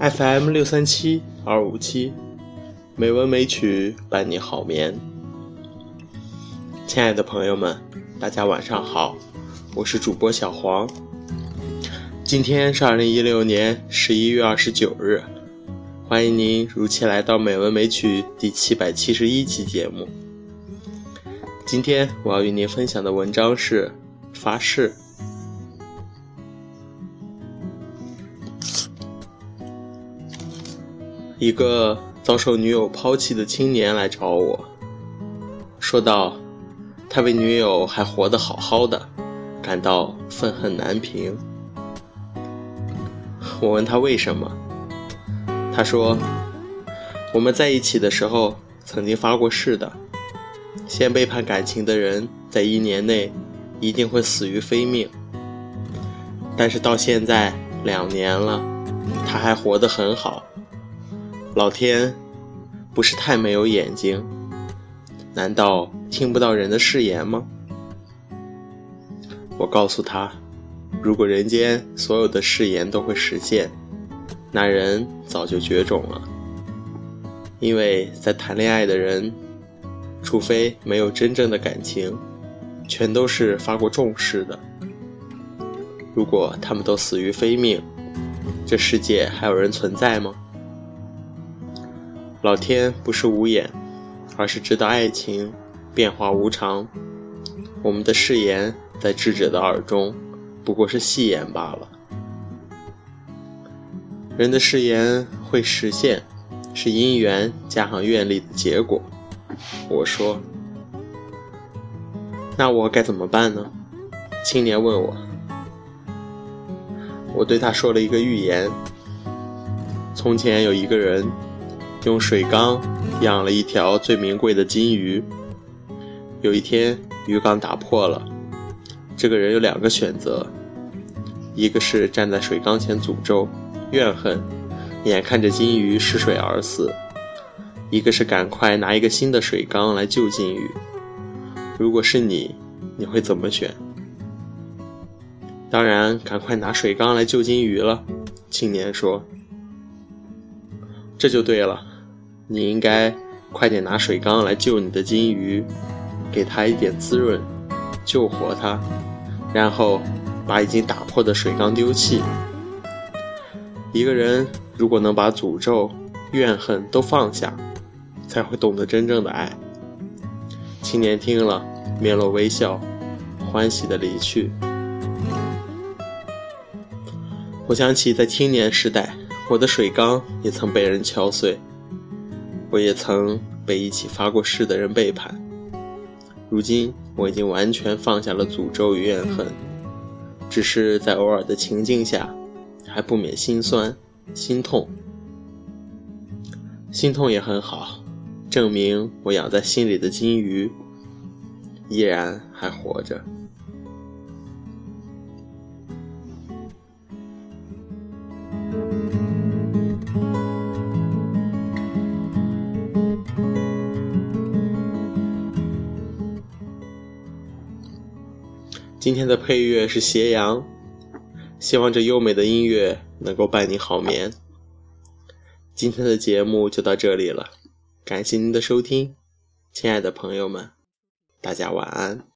FM 六三七二五七，美文美曲伴你好眠。亲爱的朋友们，大家晚上好，我是主播小黄。今天是二零一六年十一月二十九日，欢迎您如期来到《美文美曲》第七百七十一期节目。今天我要与您分享的文章是《发誓》。一个遭受女友抛弃的青年来找我，说道：“他为女友还活得好好的，感到愤恨难平。”我问他为什么，他说：“我们在一起的时候曾经发过誓的，先背叛感情的人，在一年内一定会死于非命。但是到现在两年了，他还活得很好。”老天，不是太没有眼睛？难道听不到人的誓言吗？我告诉他，如果人间所有的誓言都会实现，那人早就绝种了。因为在谈恋爱的人，除非没有真正的感情，全都是发过重誓的。如果他们都死于非命，这世界还有人存在吗？老天不是无眼，而是知道爱情变化无常。我们的誓言在智者的耳中不过是戏言罢了。人的誓言会实现，是因缘加上愿力的结果。我说：“那我该怎么办呢？”青年问我。我对他说了一个预言：从前有一个人。用水缸养了一条最名贵的金鱼。有一天，鱼缸打破了。这个人有两个选择：一个是站在水缸前诅咒、怨恨，眼看着金鱼失水而死；一个是赶快拿一个新的水缸来救金鱼。如果是你，你会怎么选？当然，赶快拿水缸来救金鱼了。青年说。这就对了，你应该快点拿水缸来救你的金鱼，给它一点滋润，救活它，然后把已经打破的水缸丢弃。一个人如果能把诅咒、怨恨都放下，才会懂得真正的爱。青年听了，面露微笑，欢喜的离去。我想起在青年时代。我的水缸也曾被人敲碎，我也曾被一起发过誓的人背叛。如今我已经完全放下了诅咒与怨恨，只是在偶尔的情境下，还不免心酸、心痛。心痛也很好，证明我养在心里的金鱼依然还活着。今天的配乐是斜阳，希望这优美的音乐能够伴你好眠。今天的节目就到这里了，感谢您的收听，亲爱的朋友们，大家晚安。